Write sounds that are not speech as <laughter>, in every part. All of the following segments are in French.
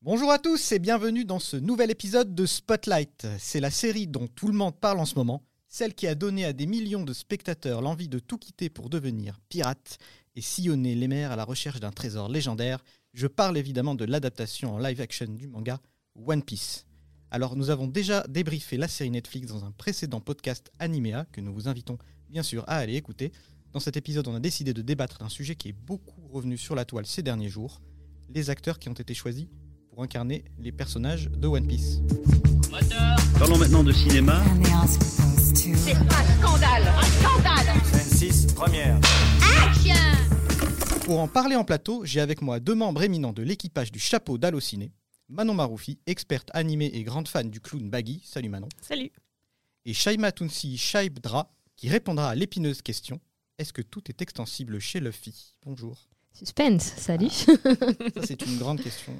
Bonjour à tous et bienvenue dans ce nouvel épisode de Spotlight. C'est la série dont tout le monde parle en ce moment, celle qui a donné à des millions de spectateurs l'envie de tout quitter pour devenir pirate et sillonner les mers à la recherche d'un trésor légendaire. Je parle évidemment de l'adaptation en live action du manga One Piece. Alors nous avons déjà débriefé la série Netflix dans un précédent podcast Animea que nous vous invitons bien sûr à aller écouter. Dans cet épisode, on a décidé de débattre d'un sujet qui est beaucoup revenu sur la toile ces derniers jours, les acteurs qui ont été choisis pour incarner les personnages de One Piece. Parlons maintenant de cinéma. C'est un scandale Un scandale Scène 6, première. Pour en parler en plateau, j'ai avec moi deux membres éminents de l'équipage du chapeau d'Allociné, Manon Maroufi, experte animée et grande fan du clown Baggy, salut Manon, Salut. et Shaima Tounsi Shaibdra, qui répondra à l'épineuse question est-ce que tout est extensible chez Luffy? Bonjour. Suspense, salut. Ça, c'est une grande question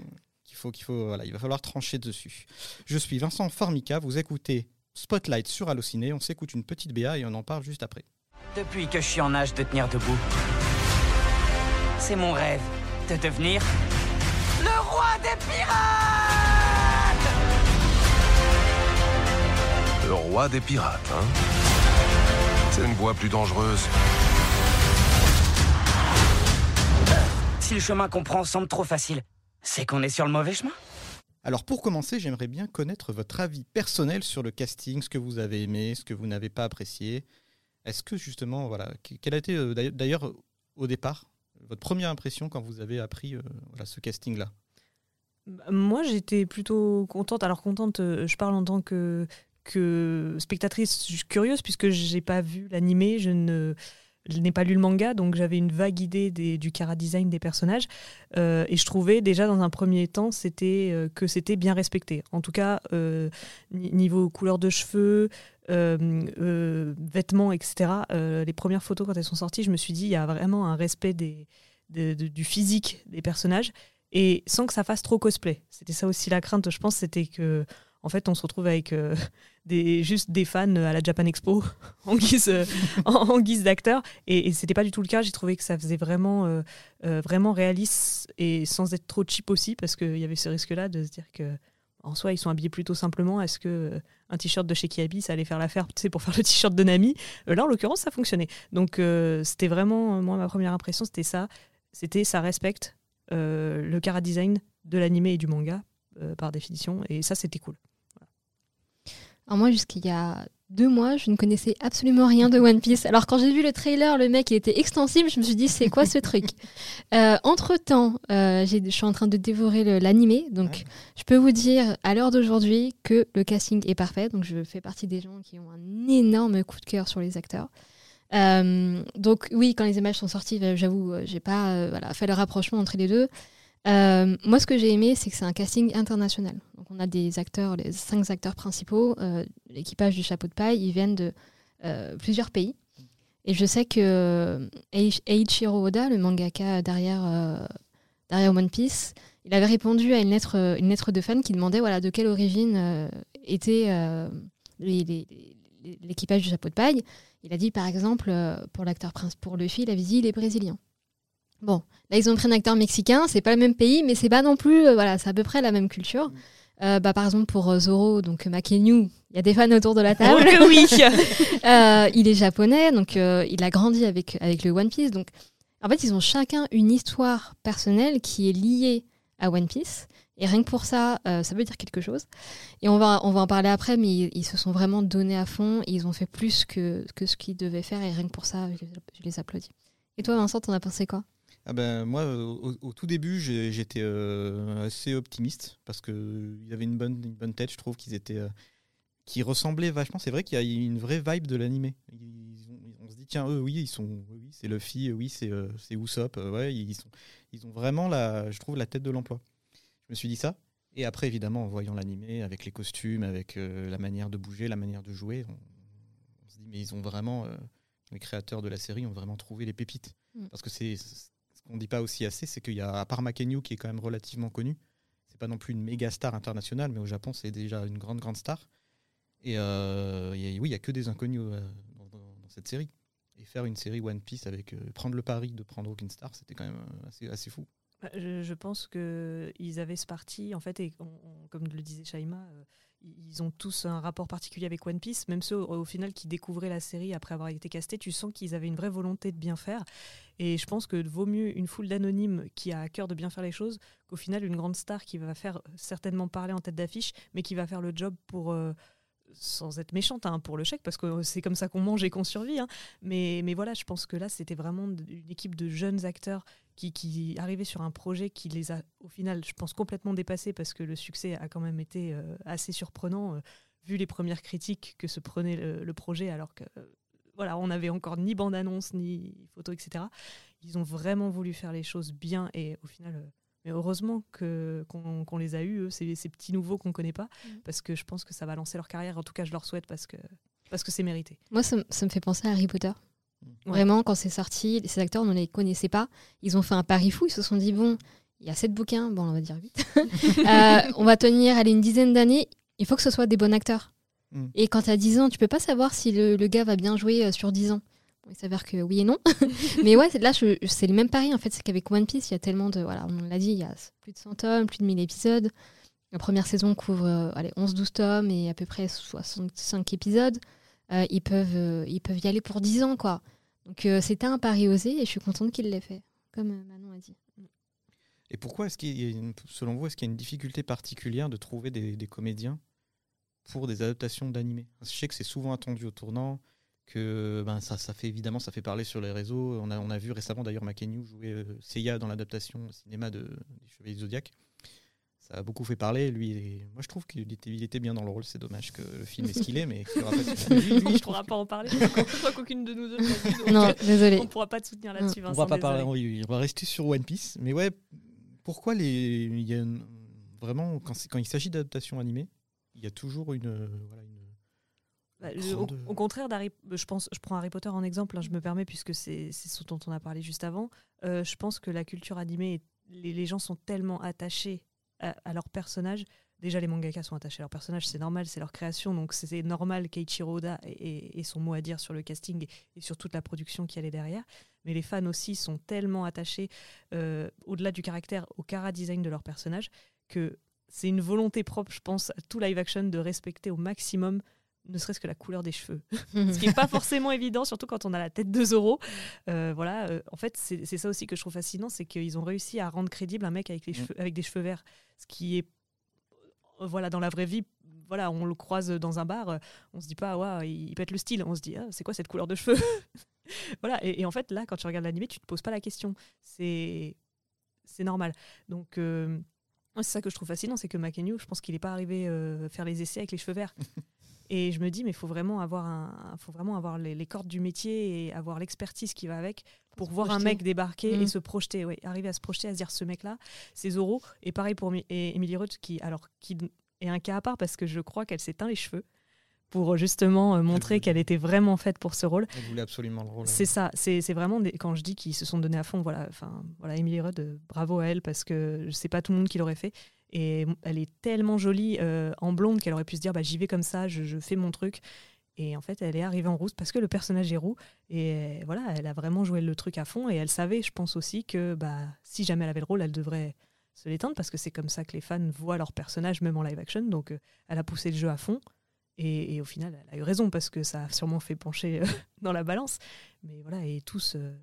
faut, qu'il faut, voilà, il va falloir trancher dessus. Je suis Vincent Formica, vous écoutez Spotlight sur Allociné, on s'écoute une petite BA et on en parle juste après. Depuis que je suis en âge de tenir debout, c'est mon rêve de devenir le roi des pirates Le roi des pirates, hein C'est une voie plus dangereuse. Si le chemin qu'on prend semble trop facile, c'est qu'on est sur le mauvais chemin. Alors pour commencer, j'aimerais bien connaître votre avis personnel sur le casting, ce que vous avez aimé, ce que vous n'avez pas apprécié. Est-ce que justement, voilà, que- quelle a été euh, d'ailleurs- au départ votre première impression quand vous avez appris euh, voilà, ce casting-là? Moi, j'étais plutôt contente. Alors, contente, euh, je parle en tant que, que spectatrice je suis curieuse, puisque j'ai pas vu l'animé, je ne. Je n'ai pas lu le manga, donc j'avais une vague idée des- du cara design des personnages. Euh, et je trouvais déjà dans un premier temps c'était euh, que c'était bien respecté. En tout cas, euh, ni- niveau couleur de cheveux, vêtements, etc. les premières photos quand elles sont sorties, je me suis dit il y a vraiment un respect des, de- de- du physique des personnages et sans que ça fasse trop cosplay. C'était ça aussi la crainte, je pense, c'était que en fait on se retrouve avec euh, <laughs> juste des fans à la Japan Expo <laughs> en guise, euh, d'acteurs et, et c'était pas du tout le cas. J'ai trouvé que ça faisait vraiment, euh, euh, vraiment réaliste et sans être trop cheap aussi parce qu'il y avait ce risque-là de se dire que en soi ils sont habillés plutôt simplement. Est-ce que un t-shirt de chez Kiabi ça allait faire l'affaire, <laughs> pour faire le t-shirt de Nami? Là en l'occurrence ça fonctionnait. Donc c'était vraiment, moi ma première impression c'était ça, c'était ça respecte le cara design de l'animé et du manga par définition et ça c'était cool. Alors moi, jusqu'il y a deux mois, je ne connaissais absolument rien de One Piece. Alors quand j'ai vu le trailer, le mec il était extensible, je me suis dit c'est quoi ce truc? <laughs> Euh, Entre-temps, euh, j'ai- je suis en train de dévorer l'animé, donc Ouais. je peux vous dire à l'heure d'aujourd'hui que le casting est parfait, donc je fais partie des gens qui ont un énorme coup de cœur sur les acteurs. Euh, donc oui, quand les images sont sorties, euh, j'avoue, euh, j'ai pas euh, voilà, fait le rapprochement entre les deux. Euh, moi, ce que j'ai aimé, c'est que c'est un casting international. Donc, on a des acteurs, les cinq acteurs principaux, euh, l'équipage du chapeau de paille, ils viennent de euh, plusieurs pays. Et je sais que Eiichi- Eiichiro Oda, le mangaka derrière, derrière One Piece, il avait répondu à une lettre, une lettre de fans qui demandait voilà, de quelle origine était l'équipage du chapeau de paille. Il a dit, par exemple, pour l'acteur pour Luffy, il avait dit il est brésilien. Bon, là, ils ont pris un acteur mexicain, c'est pas le même pays, mais c'est pas non plus, euh, voilà, c'est à peu près la même culture. Euh, bah, par exemple, pour euh, Zoro, donc Makenyu, il y a des fans autour de la table. <laughs> oui. <laughs> Euh, il est japonais, donc il a grandi avec, avec le One Piece. Donc, en fait, ils ont chacun une histoire personnelle qui est liée à One Piece. Et rien que pour ça, euh, ça veut dire quelque chose. Et on va, on va en parler après, mais ils, ils se sont vraiment donnés à fond. Ils ont fait plus que, que ce qu'ils devaient faire. Et rien que pour ça, je les, je les applaudis. Et toi, Vincent, t'en as pensé quoi? Ah ben, moi, euh, au, au tout début, j'étais euh, assez optimiste parce qu'ils avaient une bonne, une bonne tête, je trouve qu'ils étaient. euh, qui ressemblaient vachement. C'est vrai qu'il y a une vraie vibe de l'animé. On se dit, tiens, eux, oui, ils sont. Oui, c'est Luffy, oui, c'est euh, Usopp. euh, ouais, ils, sont, ils ont vraiment, la, je trouve, la tête de l'emploi. Je me suis dit ça. Et après, évidemment, en voyant l'animé, avec les costumes, avec euh, la manière de bouger, la manière de jouer, on, on se dit, mais ils ont vraiment. euh, les créateurs de la série ont vraiment trouvé les pépites. Mm. Parce que c'est qu'on dit pas aussi assez, c'est qu'il y a, à part Makenyu, qui est quand même relativement connu, c'est pas non plus une méga star internationale, mais au Japon, c'est déjà une grande, grande star. Et euh, oui, il y a que des inconnus euh, dans, cette série. Et faire une série One Piece avec euh, prendre le pari de prendre aucune star, c'était quand même assez, assez fou. Bah, Je, je pense qu'ils avaient ce parti, en fait, et comme le disait Shaima, ils ont tous un rapport particulier avec One Piece, même ceux au, final qui découvraient la série après avoir été castés, tu sens qu'ils avaient une vraie volonté de bien faire. Et je pense que vaut mieux une foule d'anonymes qui a à cœur de bien faire les choses qu'au final une grande star qui va faire certainement parler en tête d'affiche, mais qui va faire le job pour. euh, sans être méchante hein, pour le chèque, parce que c'est comme ça qu'on mange et qu'on survit. hein. Mais, voilà, je pense que là, c'était vraiment une équipe de jeunes acteurs qui, qui arrivaient sur un projet qui les a, au final, je pense, complètement dépassés parce que le succès a quand même été euh, assez surprenant, euh, vu les premières critiques que se prenait le, le projet, alors que euh, voilà, on n'avait encore ni bande-annonce, ni photo, etc. Ils ont vraiment voulu faire les choses bien et au final. Mais heureusement que- qu'on qu'on les a eus, eux, ces, ces petits nouveaux qu'on ne connaît pas, Mhm. parce que je pense que ça va lancer leur carrière. En tout cas, je leur souhaite parce que parce que c'est mérité. Moi, ça, me- ça me fait penser à Harry Potter. Ouais. Vraiment, quand c'est sorti, ces acteurs, on ne les connaissait pas. Ils ont fait un pari fou. Ils se sont dit, bon, il y a sept bouquins, bon, on va dire huit. <laughs> Euh, on va tenir allez, une dizaine d'années. Il faut que ce soit des bons acteurs. Mm. Et quand tu as 10 ans, tu peux pas savoir si le, le gars va bien jouer euh, sur 10 ans. Il s'avère que oui et non. <laughs> Mais ouais, là, c'est le même pari. En fait, c'est qu'avec One Piece, il y a tellement de. Voilà, on l'a dit, il y a plus de 100 tomes, plus de 1000 épisodes. La première saison couvre euh, allez, 11-12 tomes et à peu près 65 épisodes. Euh, ils, peuvent, euh, ils peuvent y aller pour 10 ans, quoi. Donc euh, c'était un pari osé et je suis contente qu'il l'ait fait, comme Manon a dit. Et pourquoi est-ce qu'il y a selon vous, est-ce qu'il y a une difficulté particulière de trouver des, des comédiens pour des adaptations d'animés? Je sais que c'est souvent attendu au tournant, que ben, ça, ça fait évidemment ça fait parler sur les réseaux. On a, on a vu récemment d'ailleurs Makenyu jouer euh, Seiya dans l'adaptation au cinéma de, des Chevaliers du Zodiac. Ça a beaucoup fait parler. Lui, et moi je trouve qu'il était, il était bien dans le rôle. C'est dommage que le film est ce qu'il est, mais qu'il y aura pas de- <laughs> lui, lui, on je ne pourra pas en parler. <laughs> Je crois qu'aucune de nous deux donc, Non, euh, désolé. on ne pourra pas te soutenir là-dessus. On va pas désolé. parler, oui, on va rester sur One Piece. Mais ouais, pourquoi les, il y a une- vraiment quand, quand il s'agit d'adaptation animée, il y a toujours une, euh, voilà, une- Bah, au, contraire d'Harry, je pense, je prends Harry Potter en exemple. hein, je me permets puisque c'est ce dont on a parlé juste avant. Euh, je pense que la culture animée, est- les, les gens sont tellement attachés à, à leurs personnages. Déjà, les mangakas sont attachés à leurs personnages, c'est normal, c'est leur création, donc c'est normal qu'Eiichiro Oda ait, son mot à dire sur le casting et, sur toute la production qui allait derrière. Mais les fans aussi sont tellement attachés, euh, au-delà du caractère, au cara design de leurs personnages, que c'est une volonté propre, je pense, à tout live action de respecter au maximum ne serait-ce que la couleur des cheveux. <laughs> Ce qui n'est pas forcément évident, surtout quand on a la tête de Zoro. Euh, voilà, euh, en fait, c'est ça aussi que je trouve fascinant, c'est qu'ils ont réussi à rendre crédible un mec avec, les Mm. cheveux, avec des cheveux verts. Ce qui est, euh, voilà, dans la vraie vie, voilà, on le croise dans un bar, euh, on se dit pas, waouh, il pète le style. On se dit, ah, c'est quoi cette couleur de cheveux? <laughs> Voilà, et, et en fait, là, quand tu regardes l'animé, tu te poses pas la question. C'est c'est normal. Donc, euh, c'est ça que je trouve fascinant, c'est que Makenyu, je pense qu'il n'est pas arrivé euh, faire les essais avec les cheveux verts. <laughs> Et je me dis, mais il faut vraiment avoir, un, faut vraiment avoir les, les cordes du métier et avoir l'expertise qui va avec pour voir un mec débarquer et Mhm. se projeter, ouais, arriver à se projeter, à se dire ce mec-là, c'est Zoro. Et pareil pour Emily Rudd, qui, alors, qui est un cas à part parce que je crois qu'elle s'est teint les cheveux pour justement euh, montrer qu'elle était vraiment faite pour ce rôle. Elle voulait absolument le rôle. C'est ça, c'est vraiment des- quand je dis qu'ils se sont donnés à fond, voilà, enfin voilà, Emily Rudd, euh, bravo à elle parce que c'est pas tout le monde qui l'aurait fait et elle est tellement jolie euh, en blonde qu'elle aurait pu se dire bah j'y vais comme ça, je, je fais mon truc et en fait elle est arrivée en rousse parce que le personnage est roux et euh, voilà, elle a vraiment joué le truc à fond et elle savait, je pense aussi que bah si jamais elle avait le rôle, elle devrait se l'éteindre parce que c'est comme ça que les fans voient leur personnage même en live action donc euh, elle a poussé le jeu à fond. Et, et au final, elle a eu raison parce que ça a sûrement fait pencher euh, <laughs> dans la balance. Mais voilà, et tous, euh,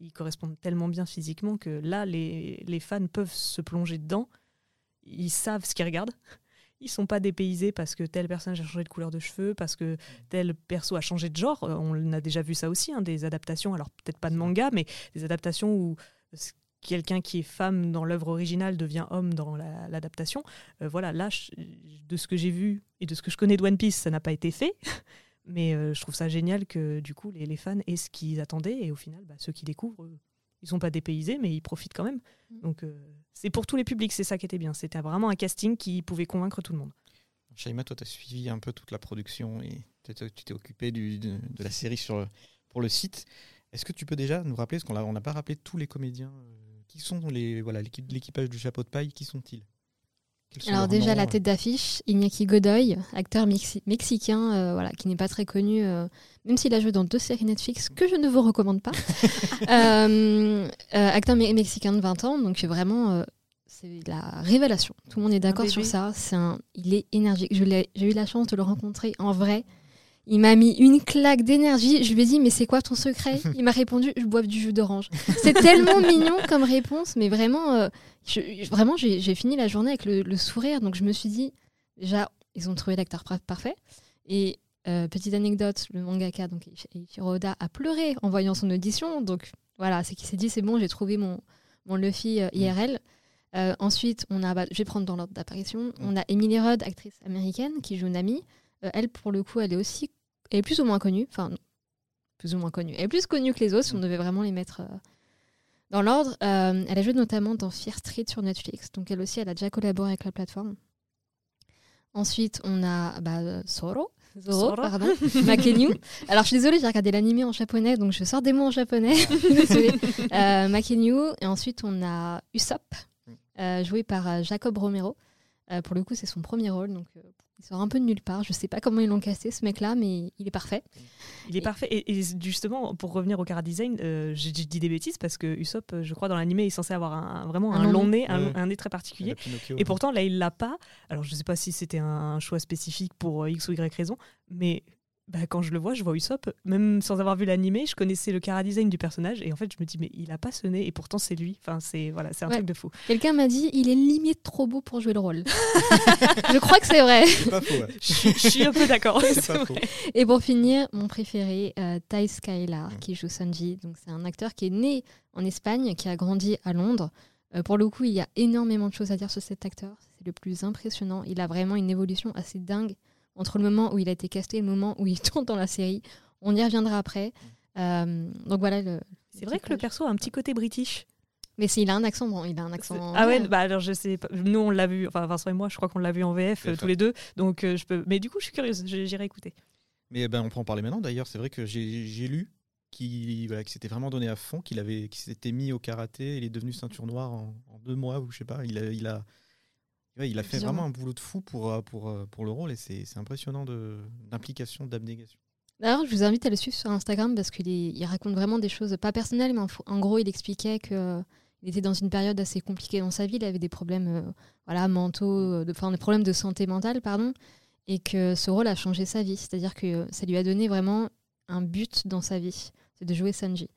ils correspondent tellement bien physiquement que là, les, les fans peuvent se plonger dedans. Ils savent ce qu'ils regardent. Ils sont pas dépaysés parce que tel personnage a changé de couleur de cheveux, parce que tel perso a changé de genre. Euh, On a déjà vu ça aussi, hein, des adaptations, alors peut-être pas de manga, mais des adaptations où quelqu'un qui est femme dans l'œuvre originale devient homme dans la- l'adaptation. Euh, voilà, là, je- de ce que j'ai vu et de ce que je connais de One Piece, ça n'a pas été fait. <laughs> Mais euh, je trouve ça génial que du coup les, les fans aient ce qu'ils attendaient et au final bah, ceux qui découvrent euh, ils sont pas dépaysés mais ils profitent quand même. Mm. Donc euh, c'est pour tous les publics, c'est ça qui était bien. C'était vraiment un casting qui pouvait convaincre tout le monde. Shaima, toi, tu as suivi un peu toute la production et tu t'es- occupé du- de, de la série sur, pour le site. Est-ce que tu peux déjà nous rappeler, parce qu'on n'a pas rappelé tous les comédiens, euh, qui sont les voilà l'équipe- l'équipage du chapeau de paille, qui sont-ils? Sont Alors déjà noms, la euh tête d'affiche, Iñaki Godoy, acteur mexi- mexicain, euh, voilà, qui n'est pas très connu, euh, même s'il a joué dans deux séries Netflix que je ne vous recommande pas. <laughs> Euh, euh, acteur me- mexicain de 20 ans, donc vraiment euh, c'est la révélation. Tout le monde est d'accord sur ça. C'est un, il est énergique. J'ai eu la chance de le rencontrer en vrai. Il m'a mis une claque d'énergie. Je lui ai dit mais c'est quoi ton secret <laughs> Il m'a répondu je bois du jus d'orange. C'est tellement mignon comme réponse, mais vraiment, euh, je- vraiment j'ai fini la journée avec le, le sourire. Donc je me suis dit déjà ils ont trouvé l'acteur parfait. Et euh, petite anecdote, le mangaka donc Eiichiro Oda a pleuré en voyant son audition. Donc voilà, c'est qu'il s'est dit c'est bon, j'ai trouvé mon mon Luffy euh, IRL. Euh, ensuite, on a, bah, je vais prendre dans l'ordre d'apparition, on a Emily Rudd, actrice américaine, qui joue Nami. Euh, elle, pour le coup, elle est aussi, est plus ou moins connue. Enfin, non, plus ou moins connue. Elle est plus connue que les autres, si on devait vraiment les mettre euh, dans l'ordre. Euh, elle a joué notamment dans Fear Street sur Netflix. Donc elle aussi, elle a déjà collaboré avec la plateforme. Ensuite, on a bah, euh, Zoro. Zoro, pardon. Makenyu. <laughs> Alors, je suis désolée, j'ai regardé l'animé en japonais, donc je sors des mots en japonais. <laughs> <laughs> désolée. Euh, Makenyu. Et ensuite, on a Usopp, euh, joué par Jacob Romero. Euh, pour le coup, c'est son premier rôle, donc euh, il sort un peu de nulle part. Je sais pas comment ils l'ont cassé, ce mec-là, mais il est parfait. Il est parfait. Et, et justement, pour revenir au cara design, euh, j'ai j'ai dit des bêtises parce que Usopp, euh, je crois, dans l'animé, est censé avoir un, vraiment Un un, long nez, un, Ouais. un nez très particulier. Et pourtant, là, il l'a pas. Alors, je sais pas si c'était un choix spécifique pour euh, X ou Y raison, mais bah, quand je le vois, je vois Usopp, même sans avoir vu l'animé, je connaissais le cara design du personnage, et en fait, je me dis, mais il a pas ce nez, et pourtant, c'est lui. Enfin, c'est voilà, c'est un Ouais. truc de fou. Quelqu'un m'a dit il est limite trop beau pour jouer le rôle. <laughs> je crois que c'est vrai. C'est pas faux, ouais. Je suis- je suis un peu d'accord. C'est <laughs> c'est pas vrai. faux. Et pour finir, mon préféré, euh, Ty Skylar, qui joue Sanji. Donc, c'est un acteur qui est né en Espagne, qui a grandi à Londres. Euh, pour le coup, il y a énormément de choses à dire sur cet acteur. C'est le plus impressionnant. Il a vraiment une évolution assez dingue entre le moment où il a été casté et le moment où il <laughs> tourne dans la série. On y reviendra après. Euh, donc voilà. C'est vrai que le perso a un petit côté british. Mais il a un accent, bon, il a un accent. Ah ouais, bah alors je sais pas. Nous on l'a vu, enfin Vincent et moi, je crois qu'on l'a vu en VF euh, tous les deux. Donc euh, je peux. Mais du coup, je suis curieuse. J'irai écouter. Mais ben, on peut en parler maintenant. D'ailleurs, c'est vrai que j'ai lu qu'il voilà, s'était vraiment donné à fond, qu'il avait, qu'il s'était mis au karaté. Il est devenu ceinture noire en, en deux mois ou je sais pas. Il a, il a, ouais, il a fait vraiment un boulot de fou pour, euh, pour, euh, pour le rôle et c'est impressionnant d'implication, d'abnégation. D'ailleurs, je vous invite à le suivre sur Instagram parce qu'il il raconte vraiment des choses pas personnelles, mais en, gros, il expliquait que euh, il était dans une période assez compliquée dans sa vie. Il avait des problèmes euh, voilà, mentaux, de- enfin des problèmes de santé mentale, pardon, et que ce rôle a changé sa vie. C'est-à-dire que ça lui a donné vraiment un but dans sa vie, c'est de jouer Sanji.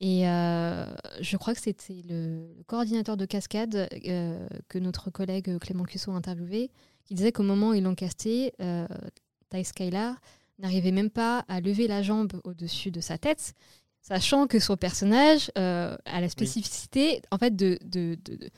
Et euh, je crois que c'était le, coordinateur de cascade euh, que notre collègue Clément Cusso a interviewé, qui disait qu'au moment où ils l'ont casté, euh, Ty Skylar n'arrivait même pas à lever la jambe au-dessus de sa tête, sachant que son personnage euh, a la spécificité en fait de, de, de- de-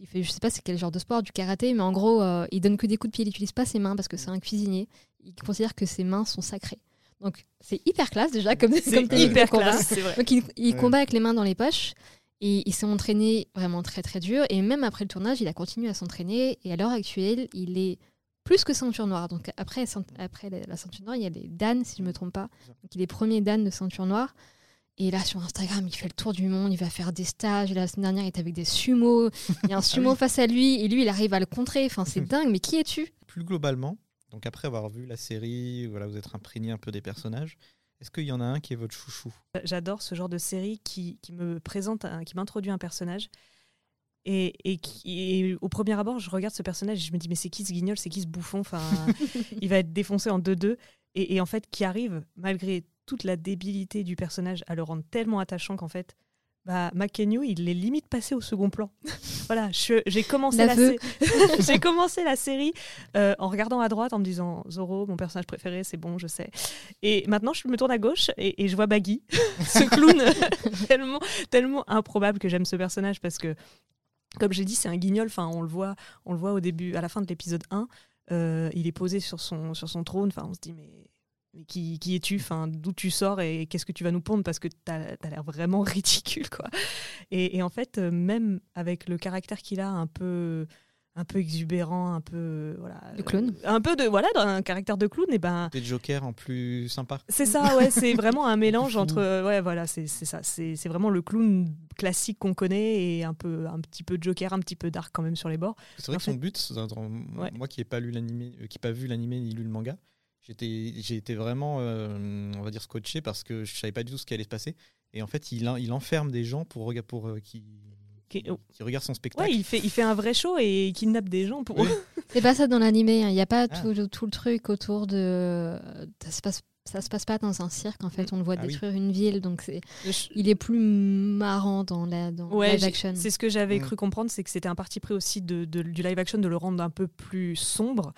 il fait je sais pas c'est quel genre de sport du karaté mais en gros il donne que des coups de pied il n'utilise pas ses mains parce que c'est un cuisinier. Il considère que ses mains sont sacrées donc c'est hyper classe déjà comme, C'est comme hyper combat. classe, vrai. Donc il, il Ouais. combat avec les mains dans les poches et il s'est entraîné vraiment très très dur et même après le tournage il a continué à s'entraîner et à l'heure actuelle il est plus que ceinture noire. Donc après, après la ceinture noire il y a les Dan si je me trompe pas. Donc il est premier Dan de ceinture noire. Et là sur Instagram il fait le tour du monde, il va faire des stages. La semaine dernière il était avec des sumos, il y a un <laughs> sumo face à lui et lui il arrive à le contrer. Enfin c'est dingue mais qui es-tu? Plus globalement, donc après avoir vu la série, voilà, vous êtes imprégné un peu des personnages. Est-ce qu'il y en a un qui est votre chouchou? J'adore ce genre de série qui, qui me présente, un- qui m'introduit un personnage. Et, et qui, et au premier abord, je regarde ce personnage et je me dis, mais c'est qui ce guignol, c'est qui ce bouffon? Enfin, <laughs> Il va être défoncé en 2-2. Et, et en fait, qui arrive, malgré toute la débilité du personnage, à le rendre tellement attachant qu'en fait, bah, McKenyu, il est limite passé au second plan. <laughs> voilà, j'ai commencé, la L'aveu. sé- <laughs> j'ai commencé la série euh, en regardant à droite en me disant Zoro, mon personnage préféré, c'est bon, je sais. Et maintenant, je me tourne à gauche et, et je vois Baggy, <laughs> ce clown tellement, tellement improbable que j'aime ce personnage parce que, comme j'ai dit, c'est un guignol. Enfin, on le voit, on le voit au début, à la fin de l'épisode 1. euh, il est posé sur son, sur son trône. Enfin, on se dit, mais qui, qui es-tu enfin, D'où tu sors et qu'est-ce que tu vas nous pondre Parce que tu as, l'air vraiment <laughs> ridicule. quoi. Et, et en fait, euh, même avec le caractère qu'il a un peu, un peu exubérant, un peu euh, voilà, De clown. euh, un peu de voilà, un caractère de clown. Et ben Des Joker en plus sympa. c'est ça, ouais, c'est <laughs> vraiment un mélange entre ouais voilà, c'est c'est ça, c'est c'est vraiment le clown classique qu'on connaît et un peu un petit peu Joker, un petit peu dark quand même sur les bords. C'est vrai En que son but, dans- dans- Ouais. moi qui n'ai pas lu l'animé, euh, qui pas vu l'animé ni lu le manga, j'étais, j'ai été vraiment, euh, on va dire, scotché parce que je savais pas du tout ce qui allait se passer. Et en fait, il, il enferme des gens pour, rega- pour euh, qui, Qui- regardent son spectacle. Ouais, il fait il fait un vrai show et il kidnappe des gens pour Oui. <laughs> C'est pas ça dans l'animé. hein. Il n'y a pas Ah. tout, le- tout le truc autour de. Ça se passe. Ça se passe pas dans un cirque en fait, on le voit Ah oui. détruire une ville, donc c'est, Je- il est plus marrant dans la dans Ouais, live action. c'est ce que j'avais Mm. cru comprendre, c'est que c'était un parti pris aussi de, de- du live action de le rendre un peu plus sombre.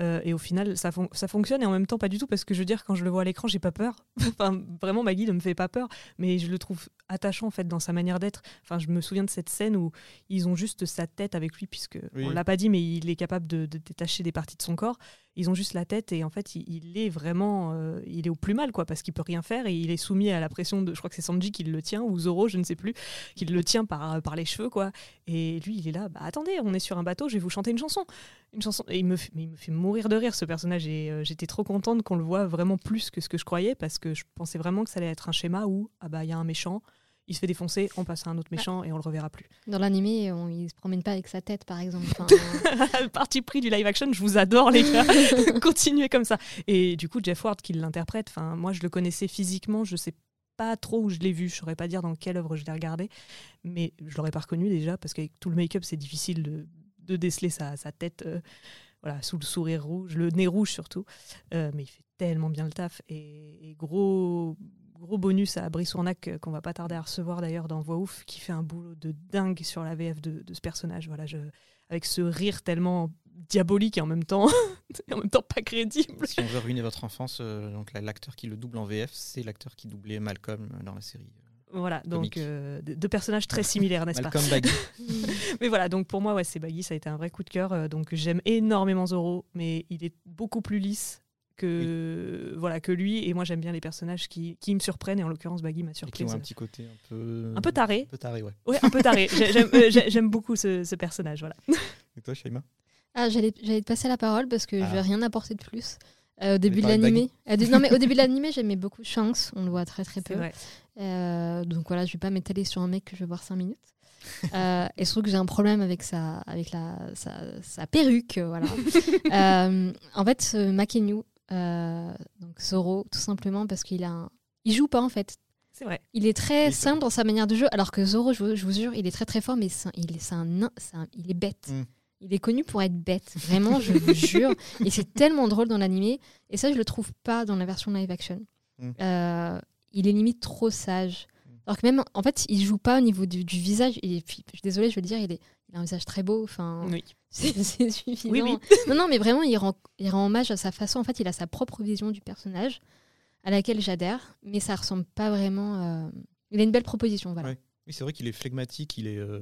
Euh, et au final, ça, fon- ça fonctionne et en même temps pas du tout parce que je veux dire, quand je le vois à l'écran, j'ai pas peur. <laughs> enfin, vraiment, Maggie ne me fait pas peur, mais je le trouve attachant en fait dans sa manière d'être. Enfin, je me souviens de cette scène où ils ont juste sa tête avec lui, puisque Oui. on l'a pas dit, mais il est capable de, de détacher des parties de son corps. Ils ont juste la tête et en fait, il, est vraiment, euh, il est au plus mal quoi, parce qu'il peut rien faire et il est soumis à la pression de, je crois que c'est Sanji qui le tient ou Zoro, je ne sais plus, qui le tient par, par les cheveux quoi. Et lui, il est là, bah attendez, on est sur un bateau, je vais vous chanter une chanson. Une chanson. Et il me fait, il me fait mourir de rire ce personnage. Et euh, j'étais trop contente qu'on le voit vraiment plus que ce que je croyais parce que je pensais vraiment que ça allait être un schéma où ah bah il y a un méchant, il se fait défoncer, on passe à un autre méchant et on le reverra plus. Dans l'animé, on, il se promène pas avec sa tête par exemple. Enfin, <laughs> Le Parti pris du live action, je vous adore les gars. <laughs> Continuez comme ça. Et du coup, Jeff Ward qui l'interprète, enfin moi je le connaissais physiquement, je sais pas trop où je l'ai vu, je saurais pas dire dans quelle œuvre je l'ai regardé, mais je l'aurais pas reconnu déjà parce qu'avec tout le make-up c'est difficile de, de déceler sa, sa tête euh, voilà, sous le sourire rouge, le nez rouge surtout. Euh, mais il fait tellement bien le taf et, et gros gros bonus à Brice Ournac euh, qu'on va pas tarder à recevoir d'ailleurs dans Voix Ouf qui fait un boulot de dingue sur la VF de, de ce personnage. Voilà, je, avec ce rire tellement diabolique et en même temps, <laughs> et en même temps pas crédible. Si on veut ruiner votre enfance, euh, donc la- l'acteur qui le double en VF, c'est l'acteur qui doublait Malcolm euh, dans la série. Voilà, donc euh, deux deux personnages très similaires, n'est-ce pas? Malcolm Baggy. <laughs> Mais voilà, donc pour moi, ouais, c'est Baggy, ça a été un vrai coup de cœur. euh, donc j'aime énormément Zoro, mais il est beaucoup plus lisse que voilà que lui. Et moi, j'aime bien les personnages qui, qui me surprennent. Et en l'occurrence, Baggy m'a et qui ont un petit côté un peu. Un peu taré. Un peu taré, ouais. Ouais, un peu taré. <laughs> J'aime euh, j'ai- j'aime beaucoup ce, ce personnage. Voilà. Et toi, Shaima? Ah, j'allais j'allais te passer la parole parce que je Ah. vais rien apporter de plus. Euh, au début de l'animé. Euh, de- non, mais au début de <laughs> l'animé, j'aimais beaucoup Shanks. On le voit très très peu. vrai. Euh, donc voilà, je vais pas m'étaler sur un mec que je vais voir 5 minutes. Euh, et je trouve que j'ai un problème avec sa, avec la, sa, sa perruque. Voilà. <laughs> Euh, en fait, Makenyu, donc Zoro, tout simplement parce qu'il a un... Il joue pas en fait. C'est vrai. Il est très simple dans sa manière de jeu, alors que Zoro, je vous, je vous jure, il est très très fort, mais c'est un- il est, c'est un, nain, c'est un- il est bête. Mm. Il est connu pour être bête, vraiment, je vous <laughs> jure. Et c'est tellement drôle dans l'animé, et ça, je le trouve pas dans la version live action. Mm. Euh, il est limite trop sage. Mm. Alors que même, en fait, il joue pas au niveau du, du visage. Et puis, je suis désolée, je veux le dire, il, est, il a un visage très beau. Enfin, Oui. <laughs> c'est suffisant. Oui, oui. Non, non, mais vraiment, il rend, il rend hommage à sa façon. En fait, il a sa propre vision du personnage, à laquelle j'adhère, mais ça ressemble pas vraiment. euh, Il a une belle proposition, voilà. Ouais. Oui, c'est vrai qu'il est flegmatique. Il est. euh,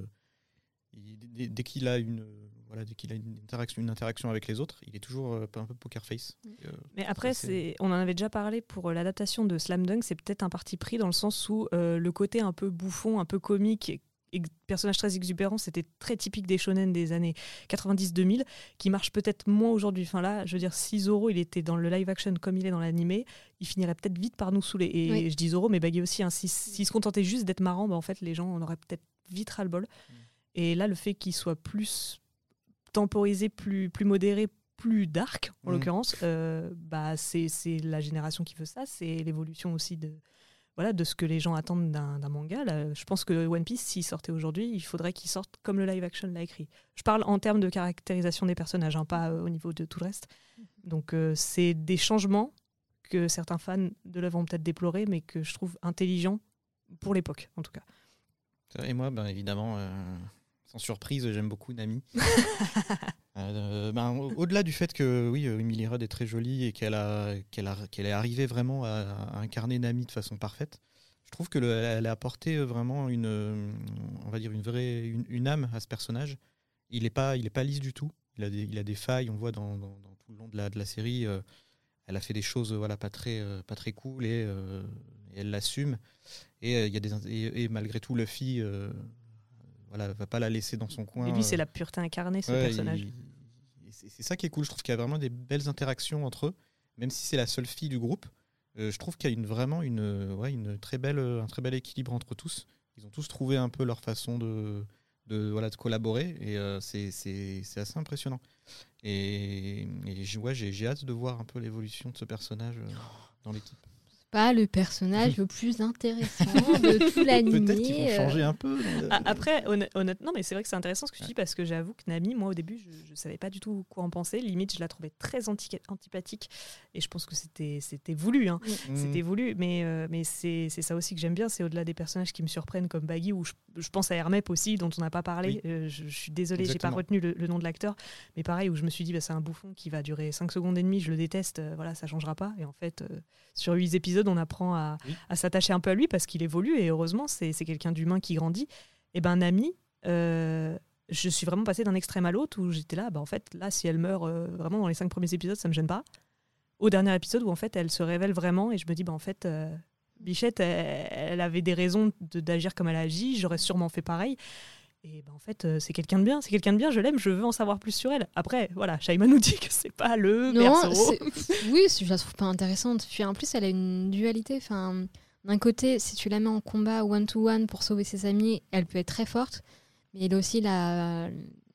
il- dès dès qu'il a une. Voilà, dès qu'il a une interaction, une interaction avec les autres, il est toujours euh, un peu poker face. Euh, Mais après, c'est- on en avait déjà parlé pour l'adaptation de Slam Dunk, c'est peut-être un parti pris dans le sens où euh, le côté un peu bouffon, un peu comique, et, et personnage très exubérant, c'était très typique des shonen des années 90-2000, qui marche peut-être moins aujourd'hui. Enfin là, je veux dire, si Zoro il était dans le live action comme il est dans l'animé, il finirait peut-être vite par nous saouler. Et Oui. je dis Zoro, mais Baggy aussi. Hein, si- S'il se contentait juste d'être marrant, bah, en fait, les gens en auraient peut-être vite ras le bol. Et là, le fait qu'il soit plus temporisé, plus, plus modéré, plus dark, en Mm. l'occurrence, euh, bah, c'est c'est la génération qui veut ça. C'est l'évolution aussi de, voilà, de ce que les gens attendent d'un manga. Là, je pense que One Piece, s'il sortait aujourd'hui, il faudrait qu'il sorte comme le live action l'a écrit. Je parle en termes de caractérisation des personnages, hein, pas euh, au niveau de tout le reste. Donc, euh, c'est des changements que certains fans de l'œuvre ont peut-être déploré, mais que je trouve intelligents pour l'époque, en tout cas. Et moi, ben, évidemment, euh, sans surprise, j'aime beaucoup Nami. <laughs> Euh, ben, au- Au-delà du fait que oui, euh, Emily Rudd est très jolie et qu'elle qu'elle qu'elle est arrivée vraiment à, à incarner Nami de façon parfaite, je trouve que le- elle a apporté vraiment une, on va dire une vraie, une, une âme à ce personnage. Il est pas, il est pas lisse du tout. Il a des, il a des failles. On voit dans, dans- dans tout le long de la, de la série. euh, elle a fait des choses, voilà, pas très, euh, pas très cool et, et elle l'assume. Et, il y a des, et, et malgré tout, Luffy voilà, va pas la laisser dans son coin. Et lui, c'est euh, la pureté incarnée, ce ouais, personnage. et C'est ça qui est cool. Je trouve qu'il y a vraiment des belles interactions entre eux, même si c'est la seule fille du groupe. euh, je trouve qu'il y a une, vraiment une, euh, ouais, une très belle, un très bel équilibre entre tous. Ils ont tous trouvé un peu leur façon de, de, voilà, de collaborer et euh, c'est assez impressionnant. Et, et ouais, j'ai j'ai hâte de voir un peu l'évolution de ce personnage euh, dans l'équipe. Pas le personnage <laughs> le plus intéressant de tout l'animé. Peut-être qu'ils vont euh, changer un peu. dans- Ah, Après, honn- honnêtement, mais c'est vrai que c'est intéressant ce que tu dis parce que j'avoue que Nami, moi au début, je, je savais pas du tout quoi en penser. Limite, je la trouvais très anti- antipathique et je pense que c'était c'était voulu. hein. Mm. C'était voulu, mais, euh, mais c'est c'est ça aussi que j'aime bien. C'est au-delà des personnages qui me surprennent comme Baggy ou je, je pense à Hermep aussi, dont on n'a pas parlé. Oui. Euh, je, je suis désolée, j'ai pas retenu le, le nom de l'acteur, mais pareil, où je me suis dit, bah, c'est un bouffon qui va durer 5 secondes et demie, je le déteste, euh, voilà, ça changera pas. Et en fait, euh, sur 8 épisodes, on apprend à, Oui. à s'attacher un peu à lui parce qu'il évolue et heureusement, c'est quelqu'un d'humain qui grandit. Et ben, Nami, euh, je suis vraiment passée d'un extrême à l'autre où j'étais là, bah, en fait, là, si elle meurt euh, vraiment dans les 5 premiers épisodes, ça me gêne pas. Au dernier épisode où en fait, elle se révèle vraiment et je me dis, bah, en fait, euh, Bichette, elle, elle avait des raisons de- d'agir comme elle a agi, j'aurais sûrement fait pareil. Et ben, en fait, euh, c'est quelqu'un de bien, c'est quelqu'un de bien, je l'aime, je veux en savoir plus sur elle. Après, voilà, Shaima nous dit que c'est pas le Non, perso. <laughs> oui, je la trouve pas intéressante. Puis en plus, elle a une dualité. Enfin, d'un côté, si tu la mets en combat one-to-one pour sauver ses amis, elle peut être très forte. Mais elle est aussi la,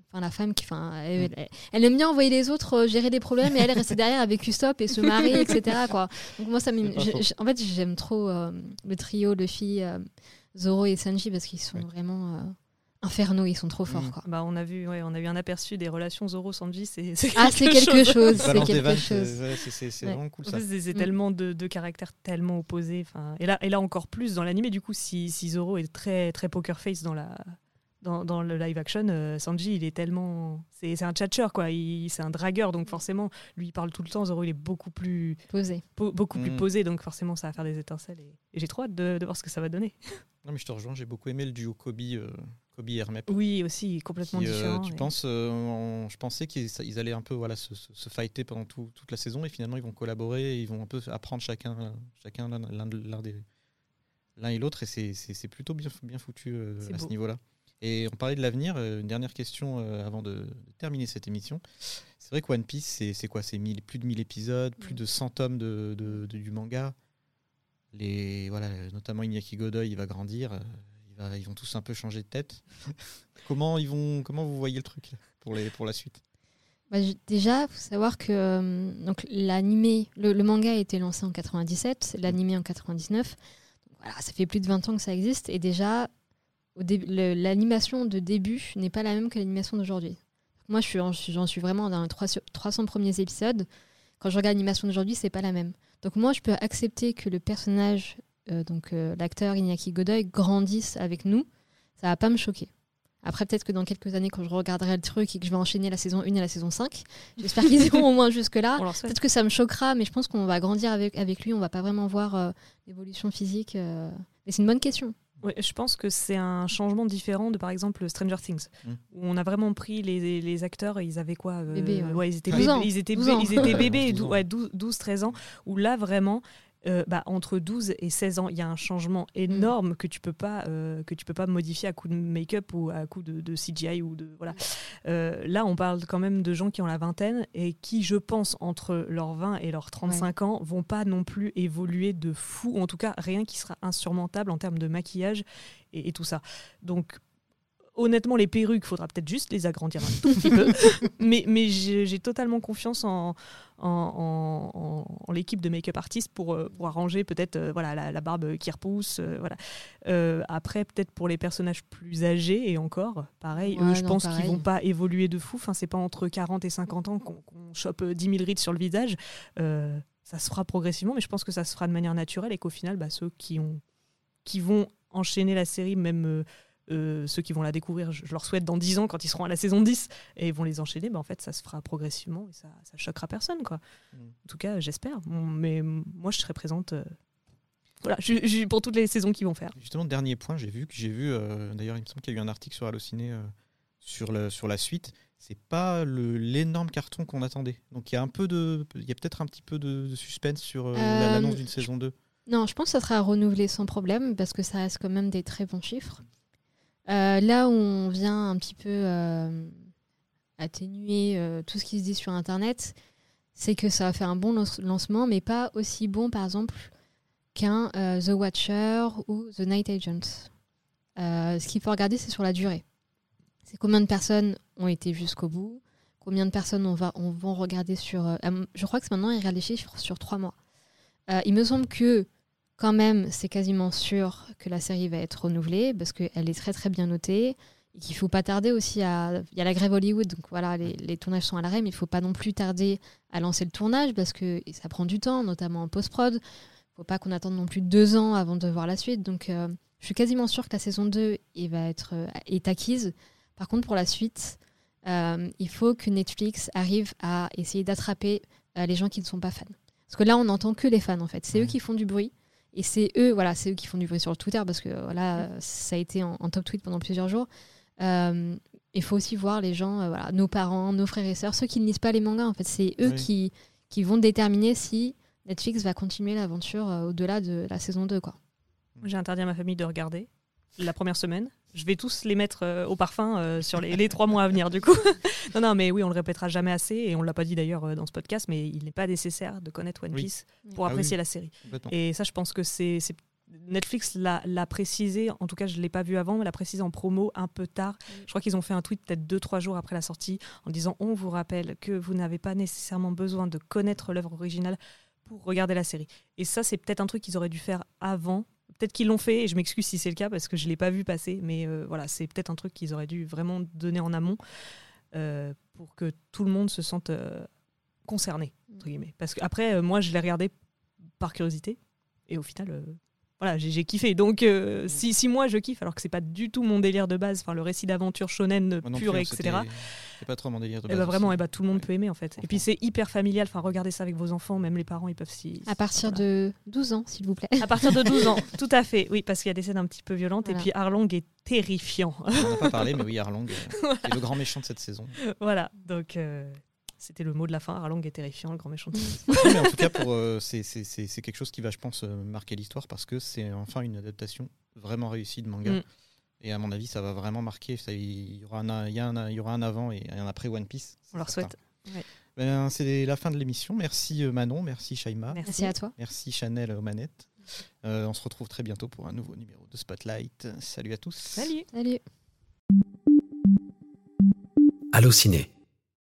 enfin, la femme qui. Enfin, elle, elle- elle aime bien envoyer les autres euh, gérer des problèmes et elle rester derrière avec Usopp et se marier, etc. <laughs> Quoi. Donc moi, ça En fait, j'aime trop euh, le trio Luffy, euh, Zoro et Sanji parce qu'ils sont Ouais. vraiment euh, infernaux. Ils sont trop forts. Mm. Quoi. Bah, on a vu, ouais, on a eu un aperçu des relations Zoro-Sanji, c'est c'est Ah, c'est quelque chose. C'est quelque vannes, chose. c'est- ouais, vraiment cool En ça. fait, c'est c'est Mm. tellement de, de caractères tellement opposés. Enfin, et là, et là encore plus dans l'animé. Du coup, si, si Zoro est très très poker face dans la dans, dans le live action, euh, Sanji il est tellement c'est c'est un tchatcheur quoi. Il- C'est un dragueur donc forcément lui il parle tout le temps. Zoro il est beaucoup plus Posé. po- beaucoup plus Mm. posé donc forcément ça va faire des étincelles et, et j'ai trop hâte de, de voir ce que ça va donner. Non mais je te rejoins, j'ai beaucoup aimé le duo Kobe, euh, Kobe et Hermep. Oui aussi complètement qui, euh, différent. tu penses, euh, en- je pensais qu'ils ils allaient un peu voilà, se, se, se fighter pendant tout- toute la saison et finalement ils vont collaborer, et ils vont un peu apprendre chacun, chacun l'un l'un de- l'un des l'un et l'autre et c'est- plutôt bien, bien foutu euh, à ce niveau-là. Et on parlait de l'avenir, euh, une dernière question euh, avant de, de terminer cette émission. C'est vrai que One Piece, c'est quoi? C'est 1000 plus de 1000 épisodes, plus de 100 tomes de, de- de- du manga. Les, voilà, notamment Iñaki Godoy, il va grandir. Il va- ils vont tous un peu changer de tête. <laughs> comment, ils vont, comment vous voyez le truc pour, les, pour la suite? Bah, déjà, faut savoir que euh, donc l'animé, le, manga a été lancé en 97, l'animé en 99. Donc voilà, ça fait plus de 20 ans que ça existe et déjà l'animation de début n'est pas la même que l'animation d'aujourd'hui. Moi, je suis, en- j'en suis vraiment dans les 300 300 premiers épisodes. Quand je regarde l'animation d'aujourd'hui, c'est pas la même. Donc moi, je peux accepter que le personnage, donc euh, l'acteur Iñaki Godoy, grandisse avec nous. Ça va pas me choquer. Après, peut-être que dans quelques années, quand je regarderai le truc et que je vais enchaîner la saison 1 et la saison 5, j'espère qu'ils iront au moins jusque-là. <laughs> Peut-être que ça me choquera, mais je pense qu'on va grandir avec, avec lui. On va pas vraiment voir euh, l'évolution physique. euh. Mais c'est une bonne question. Ouais, je pense que c'est un changement différent de par exemple Stranger Things, Mm. où on a vraiment pris les, les acteurs, et ils avaient quoi euh, Bébés, ouais. ils étaient 12 bébés, ans, ils étaient, 12 bé- ans. ils étaient <laughs> bébés, 12 ans. ouais, 12, 12, 13 ans, où là vraiment, euh, bah, entre 12 et 16 ans, il y a un changement énorme que tu peux pas euh, que tu peux pas modifier à coup de make-up ou à coup de, de CGI ou de voilà. Euh, là, on parle quand même de gens qui ont la vingtaine et qui, je pense, entre leurs 20 et leurs 35 ans, vont pas non plus évoluer de fou, ou en tout cas rien qui sera insurmontable en termes de maquillage et, et tout ça. Donc honnêtement, les perruques, faudra peut-être juste les agrandir un tout petit peu. <laughs> mais mais j'ai totalement confiance en, en, en- en- en l'équipe de make-up artistes pour, euh, pour arranger peut-être euh, voilà, la, la barbe qui repousse. euh, voilà. Euh, après, peut-être pour les personnages plus âgés, et encore, pareil, Ouais, eux, je non, pense qu'ils vont pas évoluer de fou. Enfin, c'est pas entre 40 et 50 ans qu'on chope euh, 10 000 rides sur le visage. Ça se fera progressivement, mais je pense que ça se fera de manière naturelle et qu'au final, bah, ceux qui, ont, qui vont enchaîner la série, même euh, ceux qui vont la découvrir, je, je leur souhaite dans 10 ans, quand ils seront à la saison 10, et ils vont les enchaîner, bah, en fait, ça se fera progressivement et ça, ça choquera personne. Quoi. Mm. En tout cas, j'espère. Mais moi, je serai présente euh, voilà, je, je- pour toutes les saisons qu'ils vont faire. Justement, dernier point, j'ai vu que j'ai vu, euh, d'ailleurs, il me semble qu'il y a eu un article sur Allociné euh, sur, le, sur la suite. C'est pas le- l'énorme carton qu'on attendait. Donc il y a un peu de, il y a peut-être un petit peu de, de suspense sur euh, la- Euh, l'annonce d'une saison 2. Non, je pense que ça sera renouvelé sans problème parce que ça reste quand même des très bons chiffres. Euh, là où on vient un petit peu euh, atténuer euh, tout ce qui se dit sur Internet, c'est que ça va faire un bon lance- lancement, mais pas aussi bon, par exemple, qu'un The Watcher ou The Night Agent. Ce qu'il faut regarder, c'est sur la durée. C'est combien de personnes ont été jusqu'au bout, combien de personnes on va, on vont regarder sur... je crois que maintenant, ils regardent les chiffres sur trois mois. Il me semble que quand même, c'est quasiment sûr que la série va être renouvelée parce qu'elle est très très bien notée et qu'il faut pas tarder aussi à. Il y a la grève Hollywood, donc voilà, les, les tournages sont à l'arrêt, mais il faut pas non plus tarder à lancer le tournage parce que ça prend du temps, notamment en post-prod. faut pas qu'on attende non plus deux ans avant de voir la suite. Donc, euh, je suis quasiment sûre que la saison 2 il va être, euh, est acquise. Par contre, pour la suite, euh, il faut que Netflix arrive à essayer d'attraper les gens qui ne sont pas fans. Parce que là, on n'entend que les fans, en fait. C'est eux qui font du bruit. Et c'est eux, voilà, c'est eux qui font du bruit sur le Twitter parce que voilà, ça a été en, en top tweet pendant plusieurs jours. Euh, il faut aussi voir les gens, euh, voilà, nos parents, nos frères et sœurs, ceux qui ne lisent pas les mangas. En fait, c'est eux Oui. qui, qui vont déterminer si Netflix va continuer l'aventure euh, au-delà de la saison 2. Quoi. J'ai interdit à ma famille de regarder la première semaine. Je vais tous les mettre euh, au parfum euh, sur les, les trois mois à venir, du coup. <laughs> non, non, mais oui, on le répétera jamais assez, et on l'a pas dit d'ailleurs euh, dans ce podcast, mais il n'est pas nécessaire de connaître One Oui. Piece pour Ah apprécier oui. la série. Et ça, je pense que c'est c'est- Netflix l'a l'a précisé, en tout cas je ne l'ai pas vu avant, mais l'a précisé en promo un peu tard. Je crois qu'ils ont fait un tweet peut-être deux, trois jours après la sortie en disant on vous rappelle que vous n'avez pas nécessairement besoin de connaître l'œuvre originale pour regarder la série. Et ça, c'est peut-être un truc qu'ils auraient dû faire avant. Peut-être qu'ils l'ont fait, et je m'excuse si c'est le cas parce que je ne l'ai pas vu passer, mais euh, voilà, c'est peut-être un truc qu'ils auraient dû vraiment donner en amont euh, pour que tout le monde se sente euh, concerné, entre guillemets. Parce qu'après, moi, je l'ai regardé par curiosité, et au final, voilà, j'ai kiffé. Donc, euh, si, si moi je kiffe, alors que c'est pas du tout mon délire de base, enfin le récit d'aventure shonen pur, plus, hein, etc. C'est pas trop mon délire de Et base bah vraiment, aussi. eh bah, tout le monde Ouais. peut aimer en fait. Et puis c'est hyper familial. Enfin, regardez ça avec vos enfants, même les parents, ils peuvent s'y. À partir voilà. de 12 ans, s'il vous plaît. À partir de 12 ans, <laughs> tout à fait. Oui, parce qu'il y a des scènes un petit peu violentes. Voilà. Et puis Arlong est terrifiant. On n'en a pas parlé, <laughs> mais oui, Arlong euh, est le grand méchant de cette saison. voilà. Donc, euh, c'était le mot de la fin. Arlong est terrifiant, le grand méchant. <laughs> mais en tout cas, pour, euh, c'est- c'est c'est- c'est quelque chose qui va, je pense, euh, marquer l'histoire parce que c'est enfin une adaptation vraiment réussie de manga. Mm. Et à mon avis, ça va vraiment marquer. Il, y aura un, il y a un- il y aura un avant et un après One Piece. On leur certain. souhaite. Ben, c'est la fin de l'émission. Merci euh, Manon, merci Shaima, Merci. À toi. merci Chanel aux manettes. Euh, on se retrouve très bientôt pour un nouveau numéro de Spotlight. Salut à tous. Salut. Salut. Allociné,